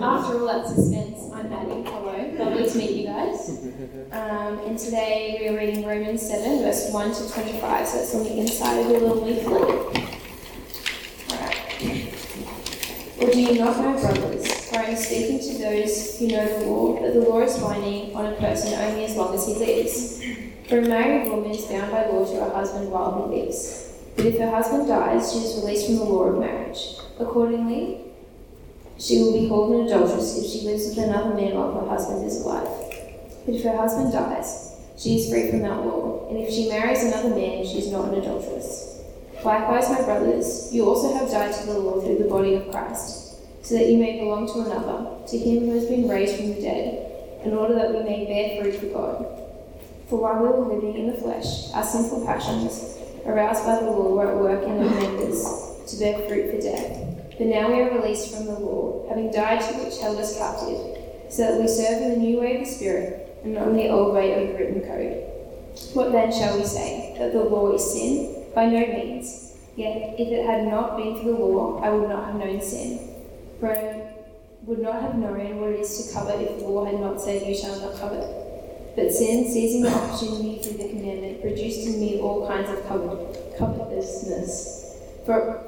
After all that suspense, I'm Maddie. Hello, lovely to meet you guys. Um, and today we are reading Romans 7, verse 1 to 25, so it's on the inside of your little leaflet. Alright. Or do you not know, brothers, for I am speaking to those who know the law, that the law is binding on a person only as long as he lives. For a married woman is bound by law to her husband while he lives. But if her husband dies, she is released from the law of marriage. Accordingly, she will be called an adulteress if she lives with another man while her husband is alive. But if her husband dies, she is free from that law, and if she marries another man, she is not an adulteress. Likewise, my brothers, you also have died to the law through the body of Christ, so that you may belong to another, to him who has been raised from the dead, in order that we may bear fruit for God. For while we were living in the flesh, our sinful passions, aroused by the law, were at work in our members to bear fruit for death. But now we are released from the law, having died to which held us captive, so that we serve in the new way of the Spirit, and not in the old way of the written code. What then shall we say? That the law is sin? By no means. Yet, if it had not been for the law, I would not have known sin. For I would not have known what it is to covet if the law had not said, You shall not covet. But sin, seizing the opportunity through the commandment, produced in me all kinds of covet- covetousness. For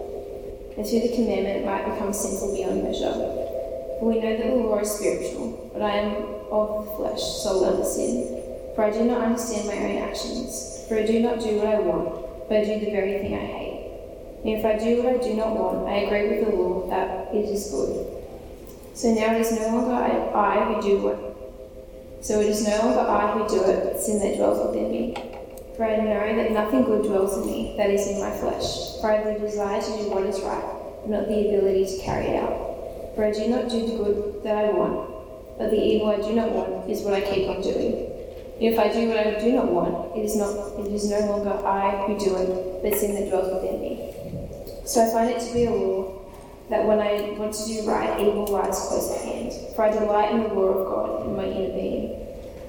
and through the commandment might become sinful beyond measure. For we know that the law is spiritual, but I am of the flesh, sold under sin. For I do not understand my own actions. For I do not do what I want, but I do the very thing I hate. And if I do what I do not want, I agree with the law that it is good. So now it is no longer I, I who do what. So it is no longer I who do it, but sin that dwells within me. For I know that nothing good dwells in me, that is in my flesh. For I have the desire to do what is right, but not the ability to carry it out. For I do not do the good that I want, but the evil I do not want is what I keep on doing. If I do what I do not want, it is not it is no longer I who do it, but sin that dwells within me. So I find it to be a law that when I want to do right, evil lies close at hand. For I delight in the law of God in my inner being.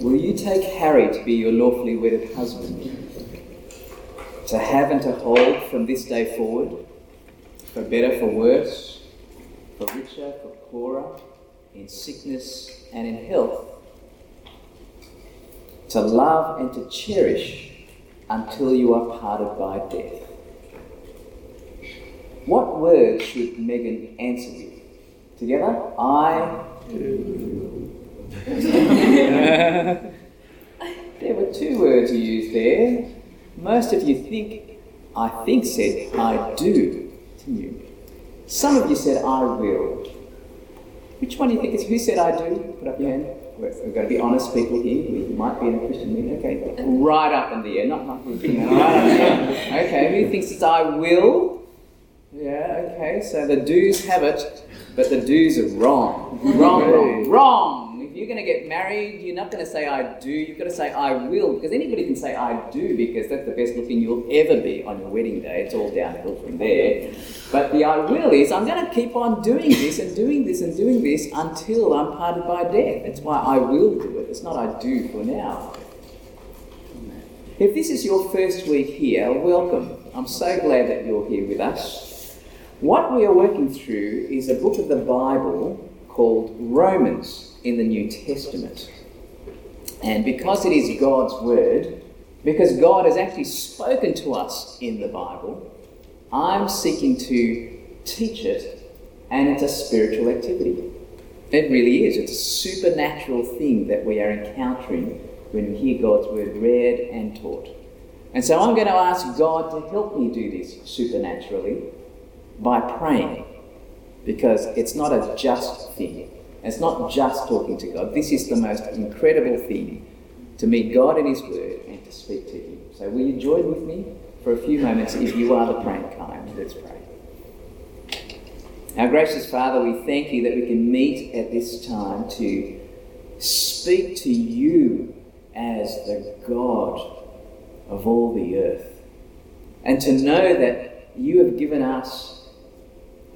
will you take Harry to be your lawfully wedded husband? To have and to hold from this day forward, for better, for worse, for richer, for poorer, in sickness and in health, to love and to cherish until you are parted by death. What words should Megan answer you? Together? I do. there were two words you used there. Most of you think, I think said, I do, didn't you? Some of you said, I will. Which one do you think is, who said I do? Put up your hand. We're, we've got to be honest people here. We might be in a Christian meeting. Okay, right up in the air, not not right. Okay, who thinks it's I will? Yeah, okay, so the do's have it, but the do's are wrong. Wrong, wrong, wrong. You're going to get married, you're not going to say I do, you've got to say I will, because anybody can say I do, because that's the best looking you'll ever be on your wedding day. It's all downhill from there. But the I will is I'm going to keep on doing this and doing this and doing this until I'm parted by death. That's why I will do it. It's not I do for now. If this is your first week here, welcome. I'm so glad that you're here with us. What we are working through is a book of the Bible called Romans in the New Testament. And because it is God's Word, because God has actually spoken to us in the Bible, I'm seeking to teach it, and it's a spiritual activity. It really is. It's a supernatural thing that we are encountering when we hear God's word read and taught. And so I'm going to ask God to help me do this supernaturally by praying because it's not a just thing. It's not just talking to God. This is the most incredible thing to meet God in His Word and to speak to Him. So will you join with me for a few moments if you are the praying kind? Let's pray. Our gracious Father, we thank you that we can meet at this time to speak to you as the God of all the earth. And to know that you have given us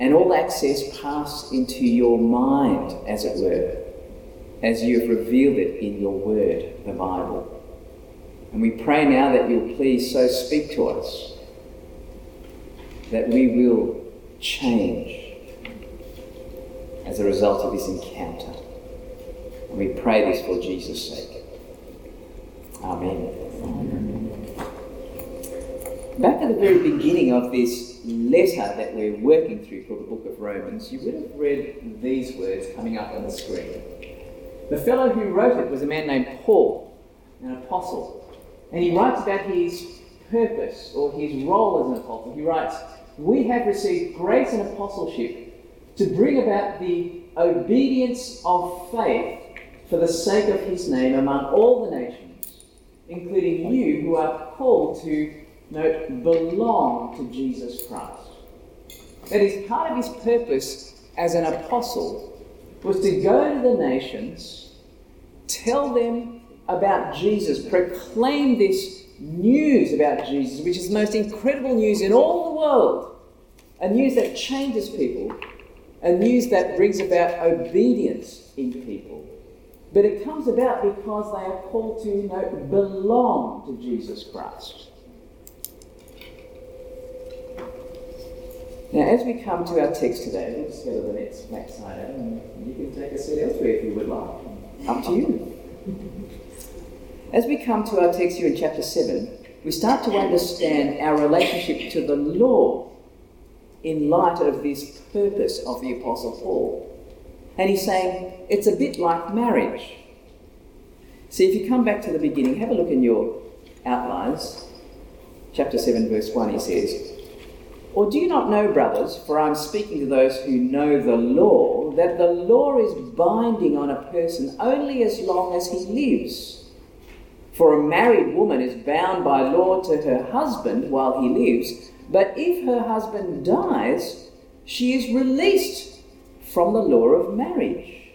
and all access pass into your mind, as it were, as you have revealed it in your word, the Bible. And we pray now that you'll please so speak to us that we will change as a result of this encounter. And we pray this for Jesus' sake. Amen. Back at the very beginning of this letter that we're working through called the book of Romans, you would have read these words coming up on the screen. The fellow who wrote it was a man named Paul, an apostle. And he writes about his purpose or his role as an apostle. He writes, We have received grace and apostleship to bring about the obedience of faith for the sake of his name among all the nations, including you who are called to note, belong to Jesus Christ. That is, part of his purpose as an apostle was to go to the nations, tell them about Jesus, proclaim this news about Jesus, which is the most incredible news in all the world. A news that changes people, a news that brings about obedience in people. But it comes about because they are called to you know, belong to Jesus Christ. Now, as we come to our text today, let's go to the next backside and you can take a seat elsewhere if you would like. Up to you. As we come to our text here in chapter 7, we start to understand our relationship to the law in light of this purpose of the Apostle Paul. And he's saying it's a bit like marriage. See, if you come back to the beginning, have a look in your outlines. Chapter 7, verse 1, he says, or do you not know, brothers, for I am speaking to those who know the law, that the law is binding on a person only as long as he lives? For a married woman is bound by law to her husband while he lives, but if her husband dies, she is released from the law of marriage.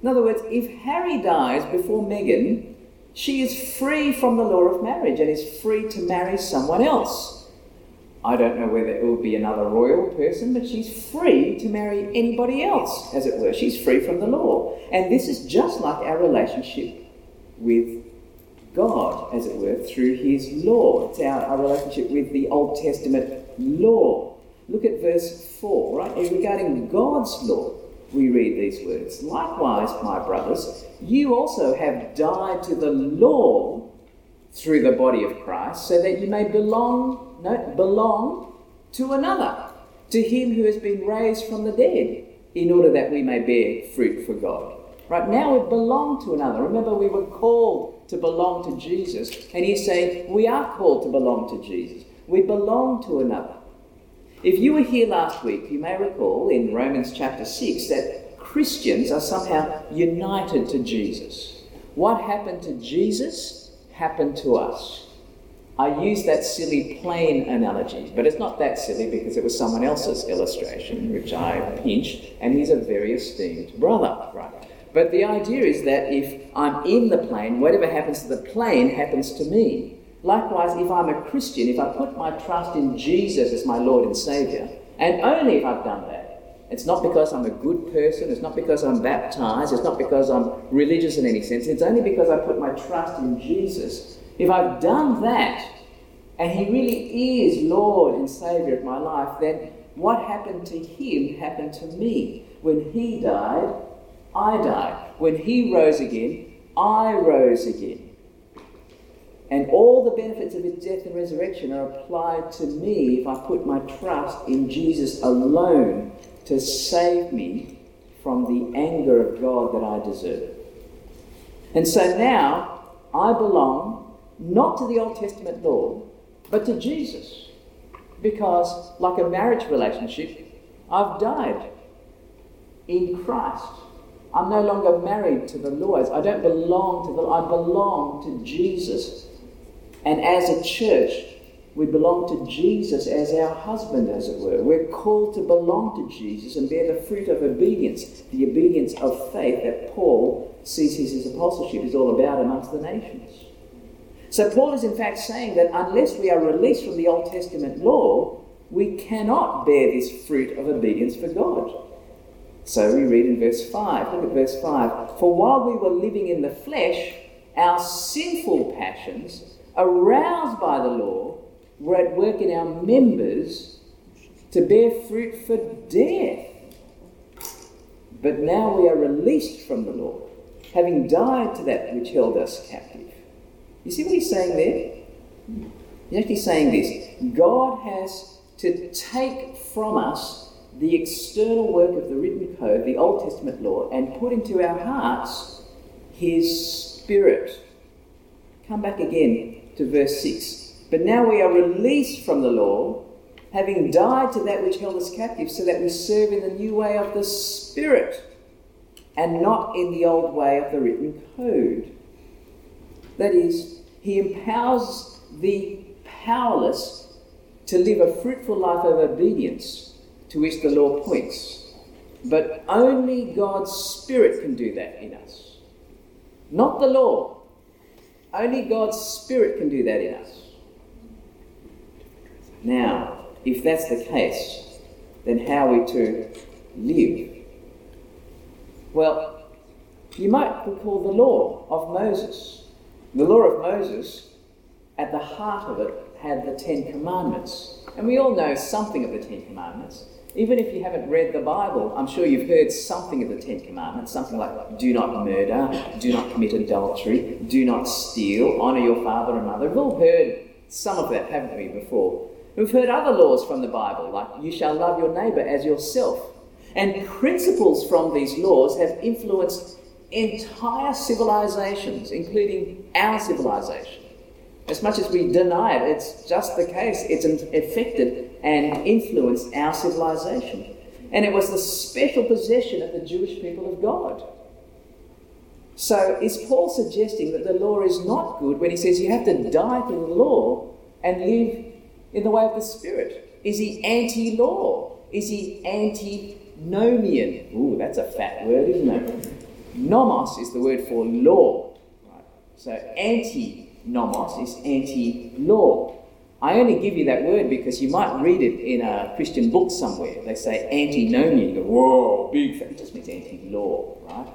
In other words, if Harry dies before Meghan, she is free from the law of marriage and is free to marry someone else. I don't know whether it will be another royal person, but she's free to marry anybody else, as it were. She's free from the law. And this is just like our relationship with God, as it were, through His law. It's our, our relationship with the Old Testament law. Look at verse 4, right? Regarding God's law, we read these words Likewise, my brothers, you also have died to the law through the body of Christ, so that you may belong no, belong to another, to him who has been raised from the dead, in order that we may bear fruit for God. Right now we belong to another. Remember, we were called to belong to Jesus, and he's saying we are called to belong to Jesus. We belong to another. If you were here last week, you may recall in Romans chapter 6 that Christians are somehow united to Jesus. What happened to Jesus happened to us. I use that silly plane analogy, but it's not that silly because it was someone else's illustration, which I pinched, and he's a very esteemed brother, right? But the idea is that if I'm in the plane, whatever happens to the plane happens to me. Likewise, if I'm a Christian, if I put my trust in Jesus as my Lord and Saviour, and only if I've done that, it's not because I'm a good person, it's not because I'm baptized, it's not because I'm religious in any sense, it's only because I put my trust in Jesus if I've done that, and He really is Lord and Saviour of my life, then what happened to Him happened to me. When He died, I died. When He rose again, I rose again. And all the benefits of His death and resurrection are applied to me if I put my trust in Jesus alone to save me from the anger of God that I deserve. And so now I belong not to the Old Testament law, but to Jesus. Because, like a marriage relationship, I've died in Christ. I'm no longer married to the laws. I don't belong to the I belong to Jesus. And as a church, we belong to Jesus as our husband, as it were. We're called to belong to Jesus and bear the fruit of obedience, the obedience of faith that Paul sees his apostleship is all about amongst the nations. So, Paul is in fact saying that unless we are released from the Old Testament law, we cannot bear this fruit of obedience for God. So we read in verse 5. Look at verse 5. For while we were living in the flesh, our sinful passions, aroused by the law, were at work in our members to bear fruit for death. But now we are released from the law, having died to that which held us captive. You see what he's saying there? He's actually saying this God has to take from us the external work of the written code, the Old Testament law, and put into our hearts his spirit. Come back again to verse 6. But now we are released from the law, having died to that which held us captive, so that we serve in the new way of the Spirit and not in the old way of the written code. That is, He empowers the powerless to live a fruitful life of obedience to which the law points. But only God's Spirit can do that in us. Not the law. Only God's Spirit can do that in us. Now, if that's the case, then how are we to live? Well, you might recall the law of Moses. The law of Moses, at the heart of it, had the Ten Commandments. And we all know something of the Ten Commandments. Even if you haven't read the Bible, I'm sure you've heard something of the Ten Commandments, something like do not murder, do not commit adultery, do not steal, honour your father and mother. We've all heard some of that, haven't we, before? We've heard other laws from the Bible, like you shall love your neighbour as yourself. And principles from these laws have influenced entire civilizations, including our civilization. As much as we deny it, it's just the case. It's affected and influenced our civilization. And it was the special possession of the Jewish people of God. So, is Paul suggesting that the law is not good when he says you have to die to the law and live in the way of the Spirit? Is he anti law? Is he antinomian? Ooh, that's a fat word, isn't it? Nomos is the word for law. Right? So anti nomos is anti law. I only give you that word because you might read it in a Christian book somewhere. They say antinomian. You go, whoa, big fat. It just means anti law, right?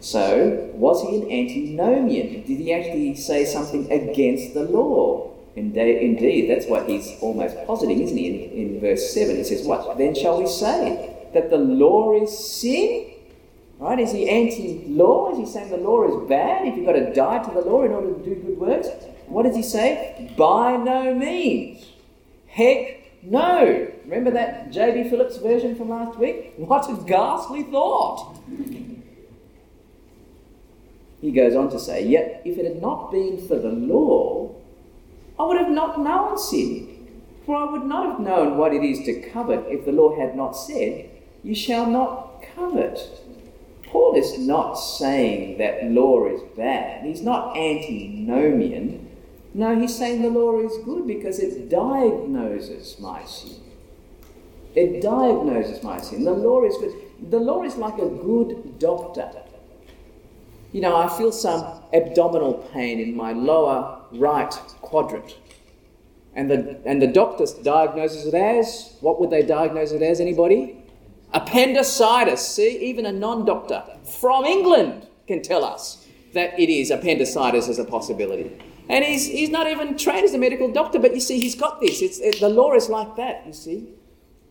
So, was he an antinomian? Did he actually say something against the law? Indeed, that's what he's almost positing, isn't he? In, in verse 7, he says, What then shall we say? That the law is sin? Right? Is he anti law? Is he saying the law is bad if you've got to die to the law in order to do good works? What does he say? By no means. Heck no. Remember that J.B. Phillips version from last week? What a ghastly thought. He goes on to say, Yet if it had not been for the law, I would have not known sin. For I would not have known what it is to covet if the law had not said, You shall not covet. Paul is not saying that law is bad. He's not antinomian. No, he's saying the law is good because it diagnoses my sin. It diagnoses my sin. The law is good. The law is like a good doctor. You know, I feel some abdominal pain in my lower right quadrant. And the, and the doctor diagnoses it as, what would they diagnose it as, anybody? Appendicitis. See, even a non doctor from England can tell us that it is appendicitis as a possibility. And he's, he's not even trained as a medical doctor, but you see, he's got this. It's, it, the law is like that, you see.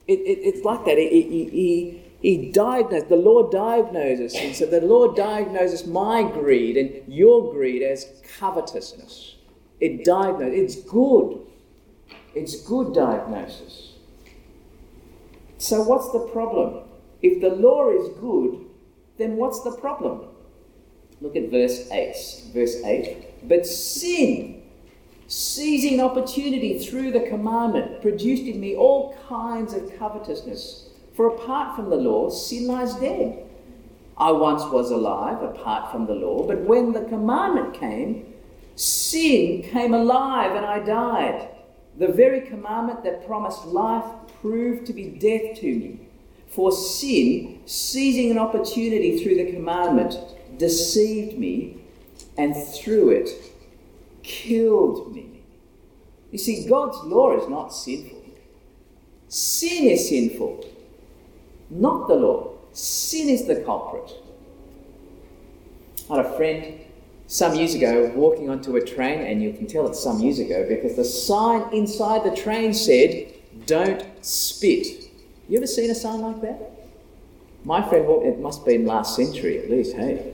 It, it, it's like that. He, he, he diagnosed, the law diagnoses. And so the law diagnoses my greed and your greed as covetousness. It diagnoses, it's good. It's good diagnosis. So, what's the problem? If the law is good, then what's the problem? Look at verse 8. Verse 8. But sin, seizing opportunity through the commandment, produced in me all kinds of covetousness. For apart from the law, sin lies dead. I once was alive apart from the law, but when the commandment came, sin came alive and I died. The very commandment that promised life proved to be death to me. For sin, seizing an opportunity through the commandment, deceived me and through it killed me. You see, God's law is not sinful. Sin is sinful, not the law. Sin is the culprit. I had a friend some years ago walking onto a train, and you can tell it's some years ago because the sign inside the train said, Don't spit. You ever seen a sign like that? My friend walked, it must have been last century at least, hey?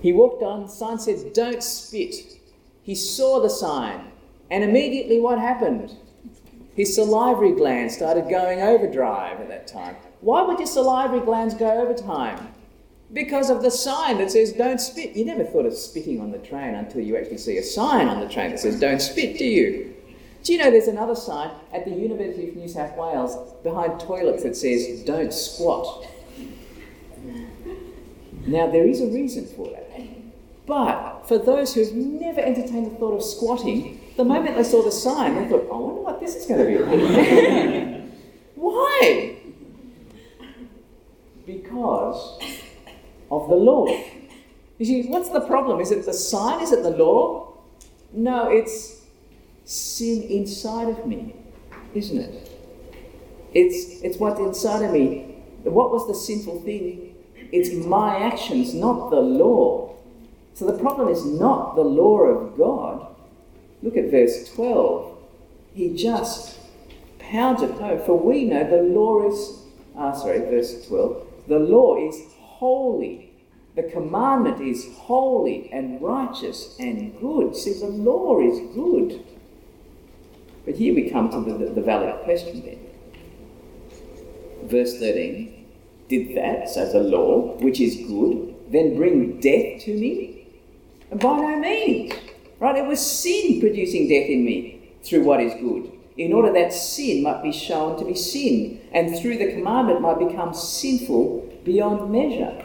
He walked on, the sign said, Don't spit. He saw the sign, and immediately what happened? His salivary glands started going overdrive at that time. Why would your salivary glands go over time? Because of the sign that says don't spit. You never thought of spitting on the train until you actually see a sign on the train that says don't spit, do you? Do you know there's another sign at the University of New South Wales behind toilets that says don't squat? Now, there is a reason for that. But for those who've never entertained the thought of squatting, the moment they saw the sign, they thought, I wonder what this is going to be. like. Why? because of the law. You see, what's the problem? Is it the sign? Is it the law? No, it's sin inside of me, isn't it? It's, it's what's inside of me. What was the sinful thing? It's my actions, not the law. So the problem is not the law of God. Look at verse 12. He just pounds it home. For we know the law is, ah, sorry, verse 12. The law is holy. The commandment is holy and righteous and good. See, the law is good. But here we come to the, the valid question then. Verse 13 Did that, says the law, which is good, then bring death to me? By no means. Right? It was sin producing death in me through what is good in order that sin might be shown to be sin, and through the commandment might become sinful beyond measure.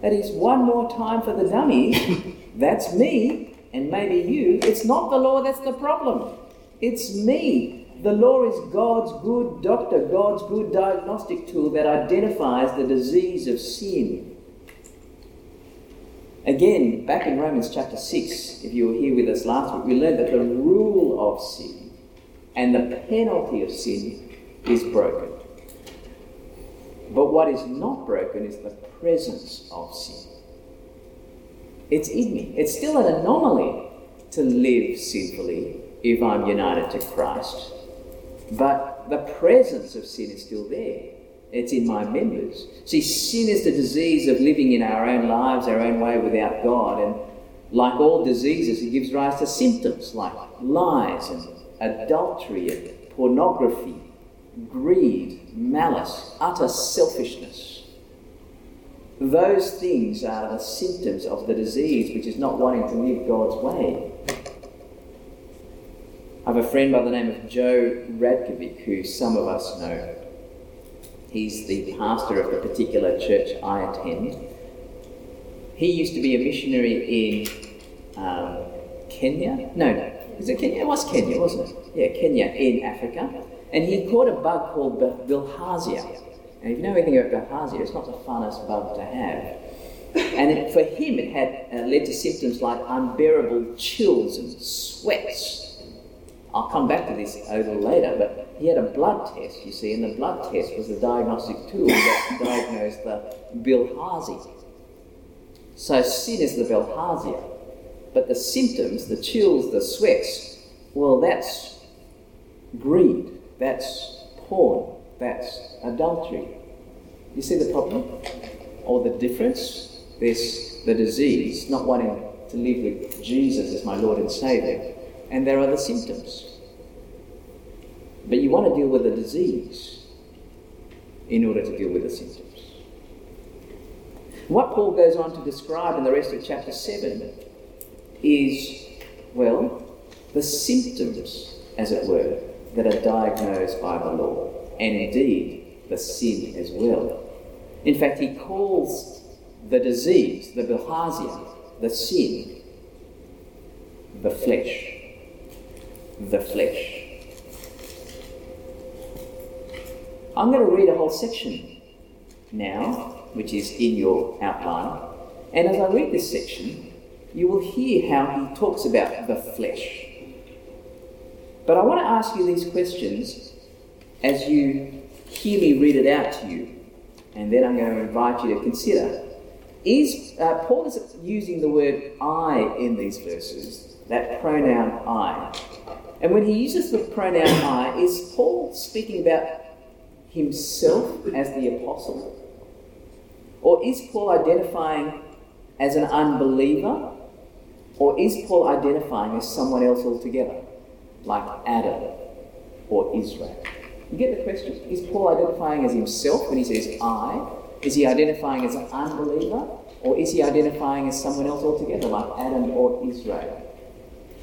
That is one more time for the dummies. that's me, and maybe you. It's not the law that's the problem. It's me. The law is God's good doctor, God's good diagnostic tool that identifies the disease of sin. Again, back in Romans chapter 6, if you were here with us last week, we learned that the rule of sin and the penalty of sin is broken. But what is not broken is the presence of sin. It's in me. It's still an anomaly to live sinfully if I'm united to Christ. But the presence of sin is still there. It's in my members. See, sin is the disease of living in our own lives, our own way without God. And like all diseases, it gives rise to symptoms like lies and adultery, and pornography, greed, malice, utter selfishness. Those things are the symptoms of the disease which is not wanting to live God's way. I have a friend by the name of Joe Radkovic, who some of us know. He's the pastor of the particular church I attend. He used to be a missionary in um, Kenya. No, no, is it Kenya? It was Kenya, wasn't it? Yeah, Kenya in Africa. And he caught a bug called bilharzia. And if you know anything about bilharzia, it's not the funnest bug to have. And it, for him, it had uh, led to symptoms like unbearable chills and sweats. I'll come back to this a little later, but he had a blood test, you see, and the blood test was the diagnostic tool that diagnosed the bilharzia. So sin is the bilharzia. But the symptoms, the chills, the sweats, well, that's greed, that's porn, that's adultery. You see the problem? Or the difference? There's the disease, not wanting to live with Jesus as my Lord and Saviour, and there are the symptoms. But you want to deal with the disease. in order to deal with the symptoms. What Paul goes on to describe in the rest of chapter 7 is, well, the symptoms, as it were, that are diagnosed by the law, and indeed the sin as well. In fact, he calls the disease, the bilharzia, the sin, the flesh. The flesh. I'm going to read a whole section now, which is in your outline. And as I read this section, you will hear how he talks about the flesh. But I want to ask you these questions as you hear me read it out to you. And then I'm going to invite you to consider. Is uh, Paul is using the word I in these verses, that pronoun I. And when he uses the pronoun I, is Paul speaking about himself as the apostle? Or is Paul identifying as an unbeliever? Or is Paul identifying as someone else altogether, like Adam or Israel? You get the question? Is Paul identifying as himself when he says I? Is he identifying as an unbeliever? Or is he identifying as someone else altogether, like Adam or Israel?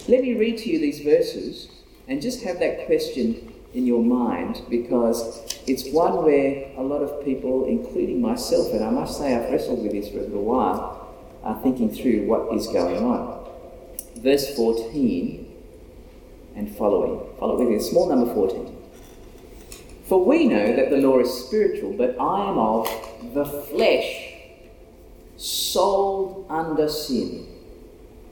Let me read to you these verses and just have that question in your mind because it's one where a lot of people, including myself, and I must say I've wrestled with this for a little while, are thinking through what is going on. Verse 14 and following. Follow with me, small number 14. For we know that the law is spiritual, but I am of the flesh, sold under sin.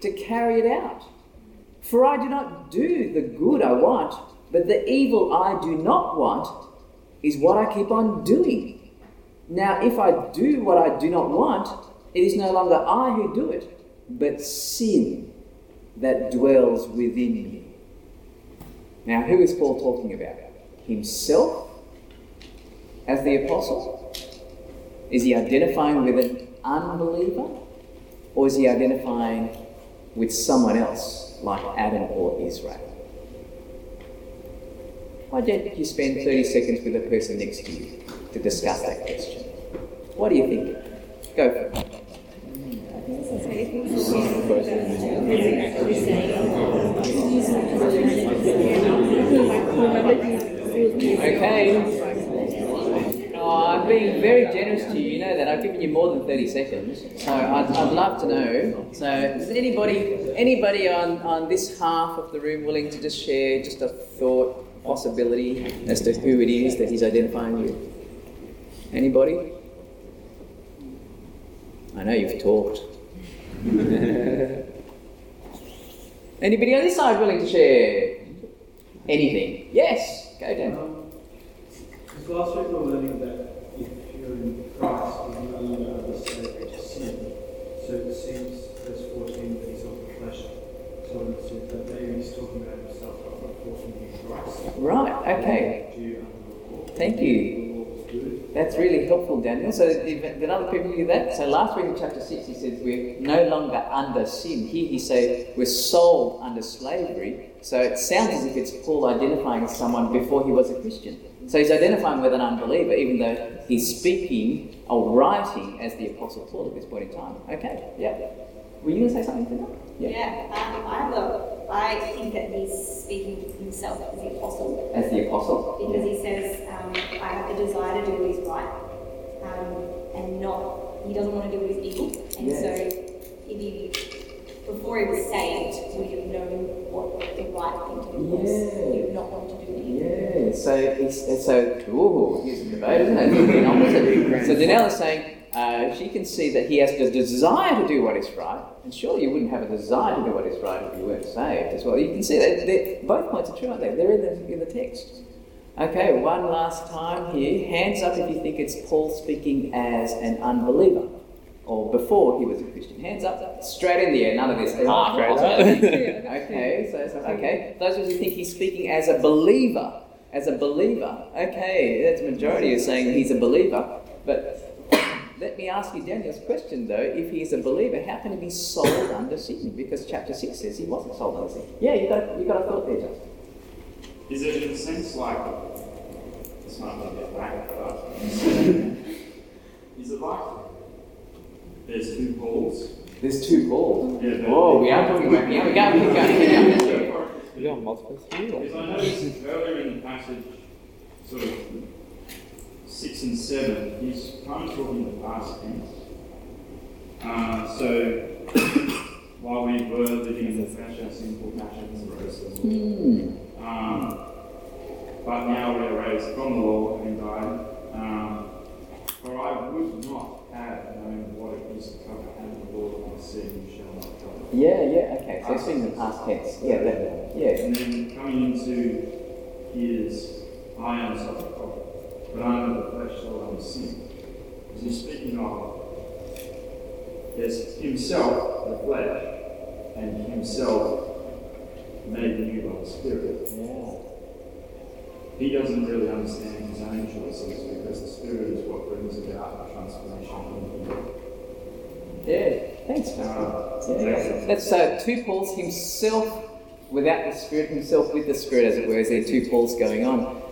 to carry it out. For I do not do the good I want, but the evil I do not want is what I keep on doing. Now, if I do what I do not want, it is no longer I who do it, but sin that dwells within me. Now, who is Paul talking about? Himself as the apostle? Is he identifying with an unbeliever? Or is he identifying with someone else like Adam or Israel? Why don't you spend 30 seconds with the person next to you to discuss that question? What do you think? Go for it. Okay. I'm being very generous to you. You know that I've given you more than 30 seconds. So I'd, I'd love to know. So is anybody anybody on, on this half of the room willing to just share just a thought, possibility as to who it is that he's identifying with? Anybody? I know you've talked. Anybody on this side willing to share anything? Yes, go Dan. Um, because last week we learning that if Christ, you're no longer under slavery to sin. So it seems, verse 14, that he's of the flesh. So it seems that maybe he's talking about himself, but not walking in Christ. Right, okay. Do you under the law? Thank you. The law is good. That's really helpful, Daniel. So, did did other people hear that? So, last week in chapter 6, he says we're no longer under sin. Here, he says we're sold under slavery. So, it sounds as if it's Paul identifying someone before he was a Christian. So, he's identifying with an unbeliever, even though he's speaking or writing as the Apostle Paul at this point in time. Okay, yeah. Were you going to say something to that? Yeah, um, I a, I think that he's speaking to himself as the apostle As the Apostle? because he says, um, I have the desire to do what is right um, and not, he doesn't want to do what is evil. And Yes. so, if he, before he was saved, would have known what the right thing to do was. Yeah. He would not want to do evil. Yeah, so it's, so ooh, here's a debate, isn't it? Moving on. So Danelle is saying uh, she can see that he has the desire to do what is right, and surely you wouldn't have a desire to do what is right if you weren't saved as well. You can see that both points are true, aren't they? They're in the, in the text. Okay, one last time here. Hands up if you think it's Paul speaking as an unbeliever or before he was a Christian. Hands up, straight in the air. None of this. Ah, straight okay, so, so okay. Those of you think he's speaking as a believer, as a believer. Okay, that's majority is saying he's a believer. But let me ask you Daniel's question though. If he's a believer, how can he be sold under sin? Because chapter six says he wasn't sold under sin. Yeah, you got you got a thought there, Justin. Is it in a sense like this might be a bit back, but is it like there's two Pauls? There's two balls. Yeah, but- Oh, we are talking about. Yeah, we go, keep going, keep going. You got multiple three. Because I noticed earlier in the passage, sort of six and seven, he's kind of talking the past tense. Uh, so while we were living in the flesh, our sinful passions rose. Hmm. Um, but now we are raised from the law and died. Um, for I would not have known what it is to and the Lord my sin shall not. Yeah, yeah, okay. So in the past tense. Yeah, that, yeah. And then coming into his, I am such a prophet, but I am the flesh, so I am sin. Is he speaking of yes, himself, the flesh, and himself made new by the Spirit. Yeah. He doesn't really understand his own choices because the Spirit is what brings about in him. Yeah. Thanks. Uh, Yeah. That's so two Pauls himself without the Spirit, himself with the Spirit, as it were. Is there two Pauls going on?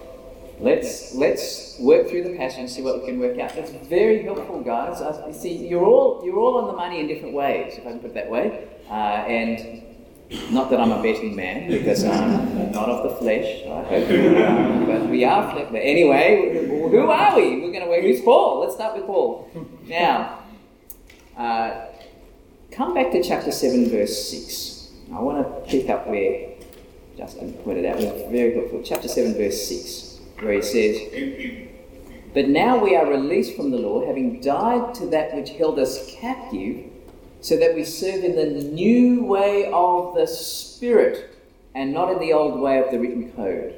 Let's let's work through the passage and see what we can work out. That's very helpful, guys. I, you see, you're all you're all on the money in different ways, if I can put it that way. Uh, and not that I'm a betting man, because I'm not of the flesh. Um, but we are flesh. But anyway, who are we? We're going to. Who's Paul? Let's start with Paul. Now. Uh, Come back to chapter 7, verse 6. I want to pick up where Justin pointed out. Very helpful. Chapter 7, verse 6, where he says, But now we are released from the law, having died to that which held us captive, so that we serve in the new way of the Spirit, and not in the old way of the written code.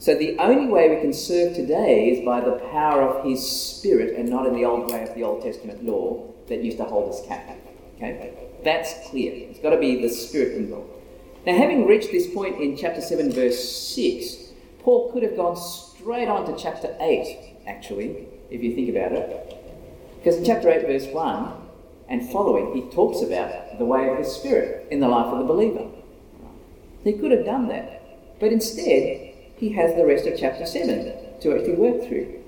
So the only way we can serve today is by the power of His Spirit, and not in the old way of the Old Testament law that used to hold us captive. Okay? That's clear. It's got to be the Spirit involved. Now, having reached this point in chapter 7, verse 6, Paul could have gone straight on to chapter 8, actually, if you think about it. Because in chapter 8, verse 1 and following, he talks about the way of the Spirit in the life of the believer. He could have done that. But instead, he has the rest of chapter 7 to actually work through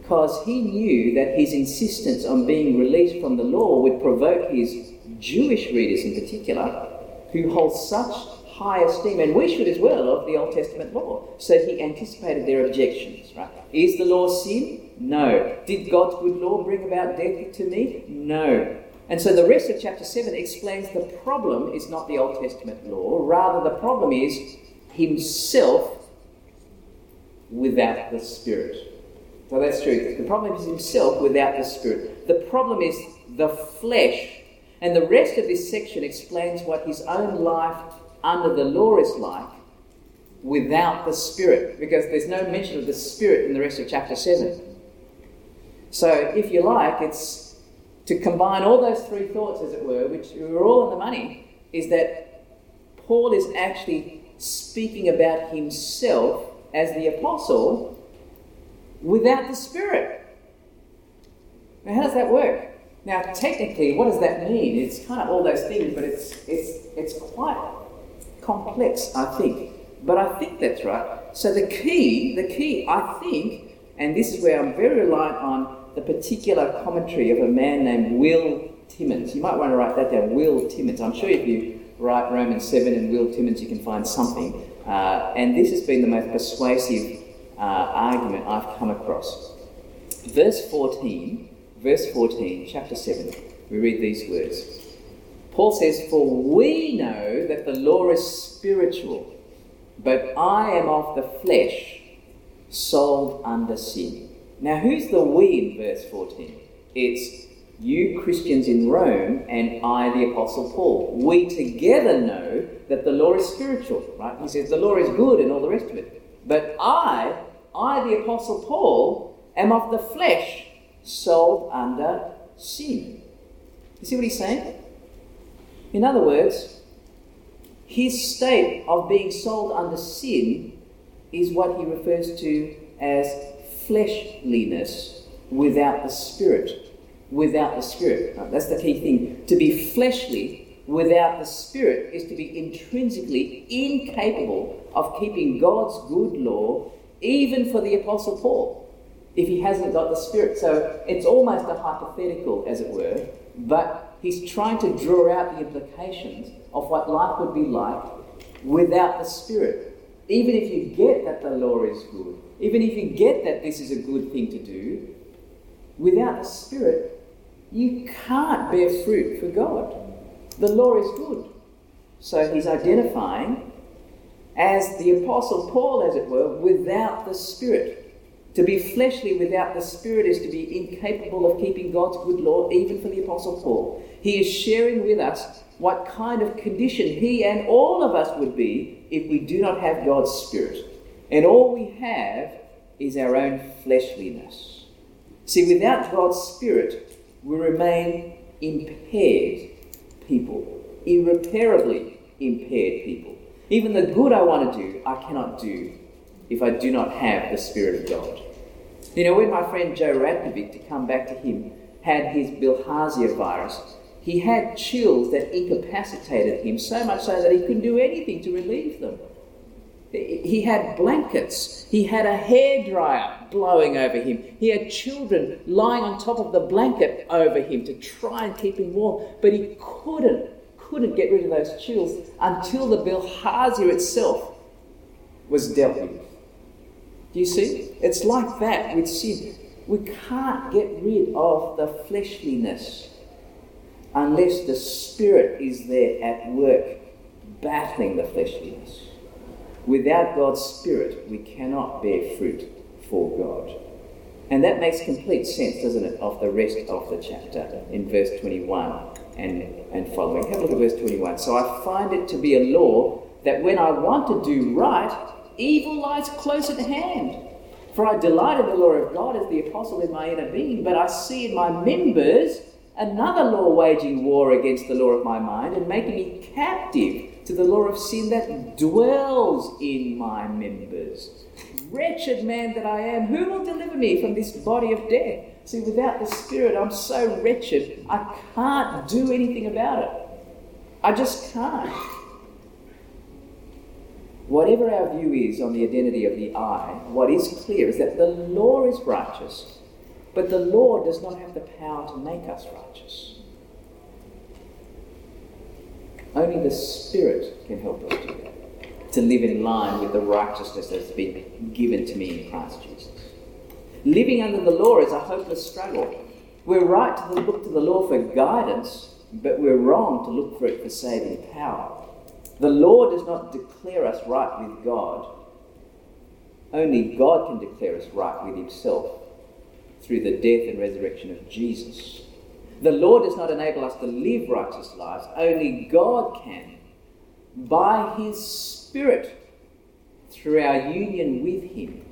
because he knew that his insistence on being released from the law would provoke his Jewish readers in particular, who hold such high esteem, and we should as well, of the Old Testament law. So he anticipated their objections, right? Is the law sin? No. Did God's good law bring about death to me? No. And so the rest of chapter 7 explains the problem is not the Old Testament law, rather, the problem is himself without the Spirit. So that's true. The problem is himself without the Spirit. The problem is the flesh. And the rest of this section explains what his own life under the law is like without the Spirit, because there's no mention of the Spirit in the rest of chapter 7. So, if you like, it's to combine all those three thoughts, as it were, which are all in the money, is that Paul is actually speaking about himself as the apostle without the Spirit. Now, how does that work? Now, technically, what does that mean? It's kind of all those things, but it's it's it's quite complex, I think. But I think that's right. So the key, the key, I think, and this is where I'm very reliant on the particular commentary of a man named Will Timmins. You might want to write that down, Will Timmins. I'm sure if you write Romans 7 and Will Timmins, you can find something. Uh, and this has been the most persuasive uh, argument I've come across. Verse 14, verse 14, chapter 7, we read these words. Paul says, For we know that the law is spiritual, but I am of the flesh, sold under sin. Now, who's the we in verse 14? It's you Christians in Rome and I, the Apostle Paul. We together know that the law is spiritual, right? He says the law is good and all the rest of it. But I, I, the Apostle Paul, am of the flesh, sold under sin. You see what he's saying? In other words, his state of being sold under sin is what he refers to as fleshliness without the spirit. Without the spirit. Now, that's the key thing. To be fleshly without the spirit is to be intrinsically incapable of keeping God's good law, even for the Apostle Paul, if he hasn't got the spirit. So it's almost a hypothetical, as it were, but he's trying to draw out the implications of what life would be like without the spirit. Even if you get that the law is good, even if you get that this is a good thing to do, without the Spirit, you can't bear fruit for God. The law is good. So he's identifying as the Apostle Paul, as it were, without the Spirit. To be fleshly without the Spirit is to be incapable of keeping God's good law, even for the Apostle Paul. He is sharing with us what kind of condition he and all of us would be if we do not have God's Spirit. And all we have is our own fleshliness. See, without God's Spirit, we remain impaired people, irreparably impaired people. Even the good I want to do, I cannot do if I do not have the Spirit of God. You know, when my friend Joe Radkovic, to come back to him, had his bilharzia virus, he had chills that incapacitated him so much so that he couldn't do anything to relieve them. He had blankets. He had a hairdryer blowing over him. He had children lying on top of the blanket over him to try and keep him warm. But he couldn't, couldn't get rid of those chills until the bilharzia itself was dealt with. Do you see? It's like that with sin. We can't get rid of the fleshliness unless the Spirit is there at work battling the fleshliness. Without God's Spirit, we cannot bear fruit for God. And that makes complete sense, doesn't it, of the rest of the chapter in verse 21 and, and following. Have a look at verse 21. So I find it to be a law that when I want to do right, evil lies close at hand. For I delight in the law of God as the apostle in my inner being, but I see in my members another law waging war against the law of my mind and making me captive to the law of sin that dwells in my members. Wretched man that I am, who will deliver me from this body of death? See, without the Spirit, I'm so wretched, I can't do anything about it. I just can't. Whatever our view is on the identity of the I, what is clear is that the law is righteous, but the law does not have the power to make us righteous. Only the Spirit can help us do that, to live in line with the righteousness that's been given to me in Christ Jesus. Living under the law is a hopeless struggle. We're right to look to the law for guidance, but we're wrong to look for it for saving power. The law does not declare us right with God. Only God can declare us right with Himself through the death and resurrection of Jesus. The law does not enable us to live righteous lives, only God can, by His Spirit, through our union with Him.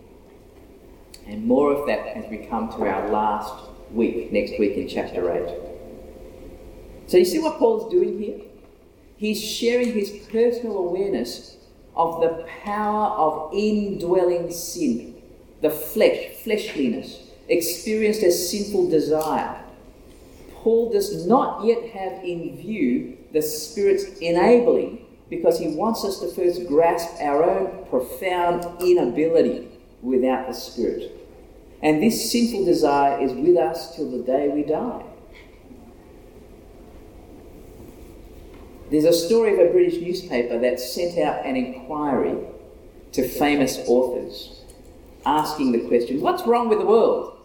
And more of that as we come to our last week, next week in chapter 8. So, you see what Paul's doing here? He's sharing his personal awareness of the power of indwelling sin, the flesh, fleshliness, experienced as sinful desire. Paul does not yet have in view the Spirit's enabling because he wants us to first grasp our own profound inability without the Spirit. And this sinful desire is with us till the day we die. There's a story of a British newspaper that sent out an inquiry to famous authors asking the question, What's wrong with the world?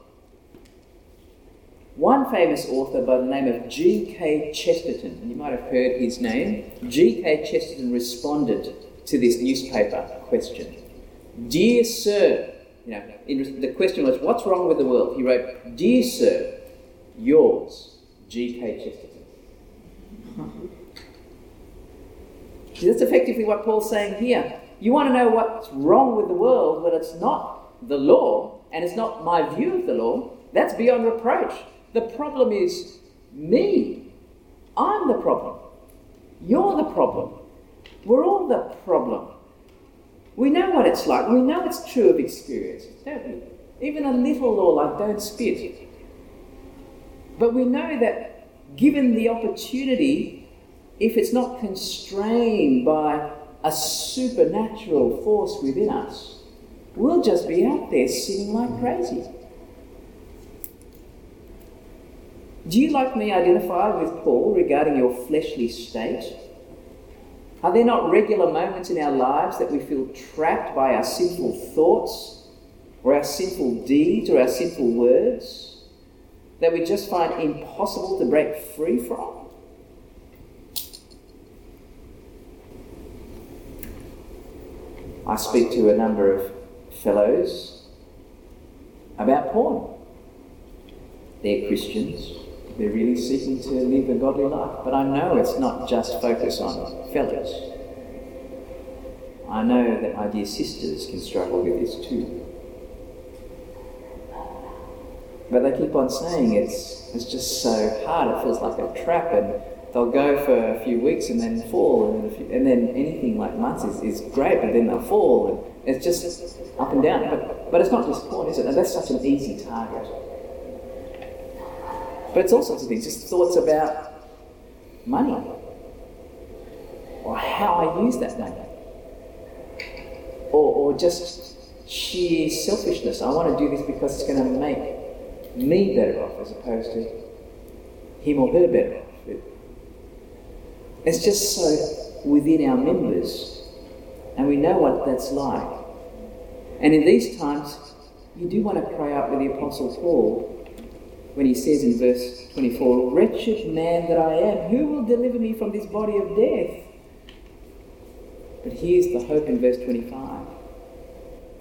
One famous author by the name of G.K. Chesterton, and you might have heard his name, G.K. Chesterton responded to this newspaper question. Dear Sir, you know, in, the question was, What's wrong with the world? He wrote, Dear Sir, yours, G.K. Chesterton. That's effectively what Paul's saying here. You want to know what's wrong with the world? but it's not the law, and it's not my view of the law. That's beyond reproach. The problem is me. I'm the problem. You're the problem. We're all the problem. We know what it's like. We know it's true of experience, don't we? Even a little law like don't spit. But we know that given the opportunity, if it's not constrained by a supernatural force within us, we'll just be out there sinning like crazy. Do you, like me, identify with Paul regarding your fleshly state? Are there not regular moments in our lives that we feel trapped by our sinful thoughts, or our sinful deeds, or our sinful words that we just find impossible to break free from? I speak to a number of fellows about porn. They're Christians. They're really seeking to live a godly life. But I know it's not just focus on fellows. I know that my dear sisters can struggle with this too. But they keep on saying it's, it's just so hard, it feels like a trap, and they'll go for a few weeks and then fall, and then, few, and then anything like months is, is great, but then they'll fall, and it's just up and down. But, but it's not just porn, is it? And that's such an easy target. But it's all sorts of things, just thoughts about money or how I use that money. Or, or just sheer selfishness. I want to do this because it's going to make me better off as opposed to him or her better off. It's just so within our members, and we know what that's like. And in these times, you do want to cry out with the Apostle Paul when he says in verse 24, Wretched man that I am, who will deliver me from this body of death? But here's the hope in verse 25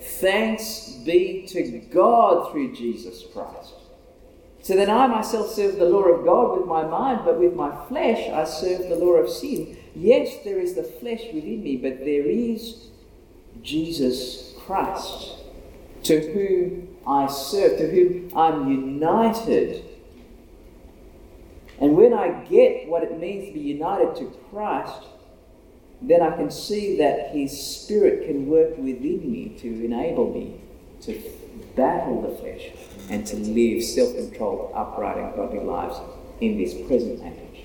Thanks be to God through Jesus Christ. So then I myself serve the law of God with my mind, but with my flesh I serve the law of sin. Yes, there is the flesh within me, but there is Jesus Christ, to whom I serve, to whom I'm united. And when I get what it means to be united to Christ, then I can see that His Spirit can work within me to enable me to battle the flesh and to live self controlled, upright, and godly lives in this present age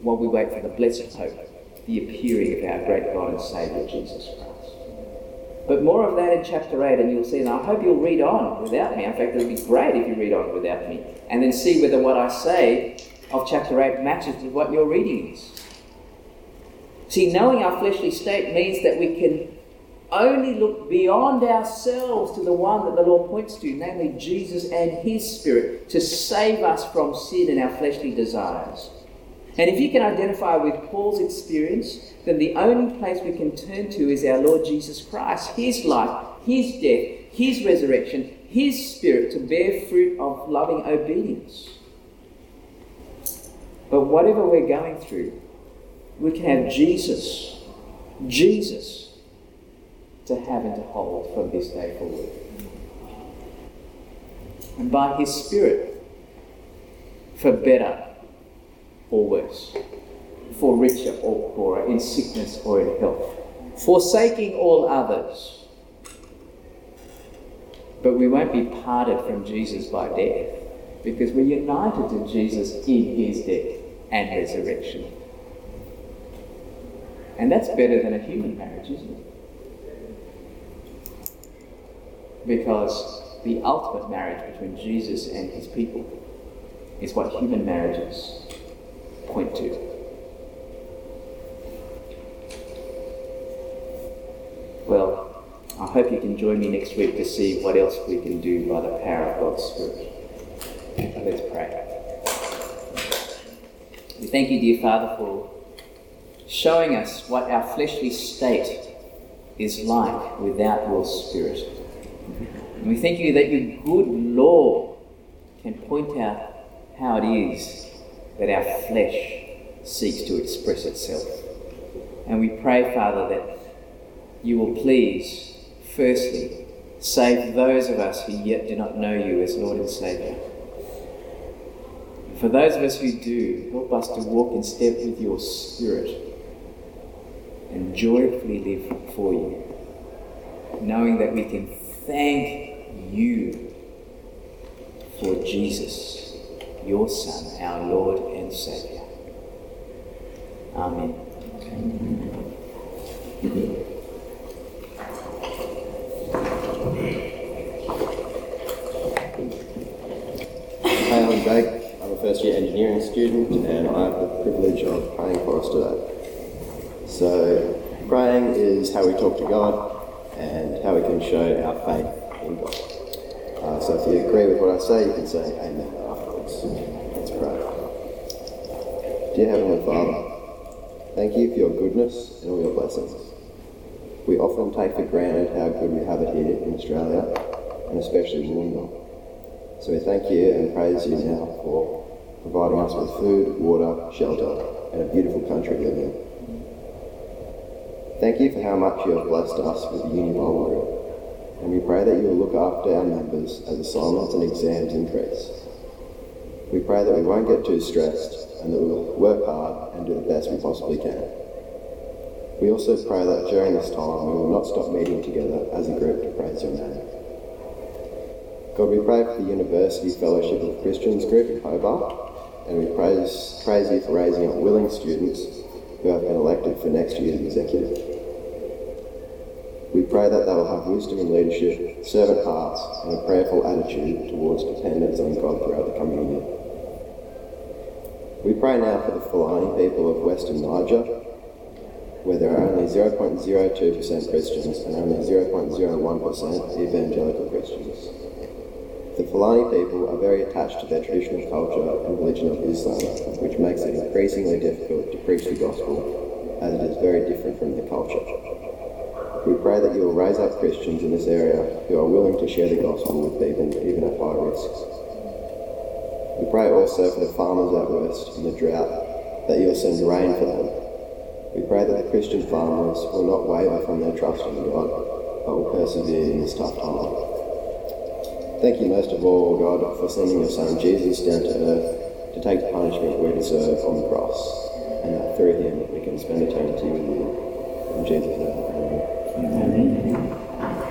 while we wait for the blessed hope, the appearing of our great God and Saviour Jesus Christ. But more of that in chapter 8, and you'll see, and I hope you'll read on without me. In fact, it would be great if you read on without me, and then see whether what I say of chapter 8 matches with what your reading is. See, knowing our fleshly state means that we can only look beyond ourselves to the one that the Lord points to, namely Jesus and His Spirit, to save us from sin and our fleshly desires. And if you can identify with Paul's experience, then the only place we can turn to is our Lord Jesus Christ, His life, His death, His resurrection, His Spirit to bear fruit of loving obedience. But whatever we're going through, we can have Jesus, Jesus, to have and to hold from this day forward. And by His Spirit, for better worse, for richer or poorer, in sickness or in health, forsaking all others. But we won't be parted from Jesus by death because we're united to Jesus in his death and resurrection. And that's better than a human marriage, isn't it? Because the ultimate marriage between Jesus and his people is what human marriages point to. Well, I hope you can join me next week to see what else we can do by the power of God's Spirit. Let's pray. We thank you, dear Father, for showing us what our fleshly state is like without your Spirit. And we thank you that your good law can point out how it is that our flesh seeks to express itself. And we pray, Father, that you will please, firstly, save those of us who yet do not know you as Lord and Saviour. For those of us who do, help us to walk in step with your Spirit and joyfully live for you, knowing that we can thank you for Jesus, your Son, our Lord and Saviour. Amen. Hi, I'm Jake. I'm a first year engineering student and I have the privilege of praying for us today. So, praying is how we talk to God and how we can show our faith in God. Uh, so, if you agree with what I say, you can say Amen. Let's pray. Dear Heavenly Father, thank you for your goodness and all your blessings. We often take for granted how good we have it here in Australia, and especially Wollongong. So we thank you and praise you now for providing us with food, water, shelter, and a beautiful country to live in. Thank you for how much you have blessed us with the Uni group, and we pray that you will look after our members as assignments and exams increase. We pray that we won't get too stressed and that we will work hard and do the best we possibly can. We also pray that during this time we will not stop meeting together as a group to praise your name. God, we pray for the University Fellowship of Christians group in Hobart, and we praise, praise you for raising up willing students who have been elected for next year's executive. We pray that they will have wisdom and leadership, servant hearts, and a prayerful attitude towards dependence on God throughout the coming year. We pray now for the Fulani people of Western Niger, where there are only 0.02% Christians and only 0.01% evangelical Christians. The Fulani people are very attached to their traditional culture and religion of Islam, which makes it increasingly difficult to preach the gospel, as it is very different from their culture. We pray that you will raise up Christians in this area who are willing to share the gospel with people even at high risks. We pray also for the farmers out west in the drought, that you will send rain for them. We pray that the Christian farmers will not waver from their trust in God, but will persevere in this tough time. Thank you most of all, God, for sending your Son Jesus down to earth to take the punishment we deserve on the cross, and that through him we can spend eternity with you. In Jesus' name.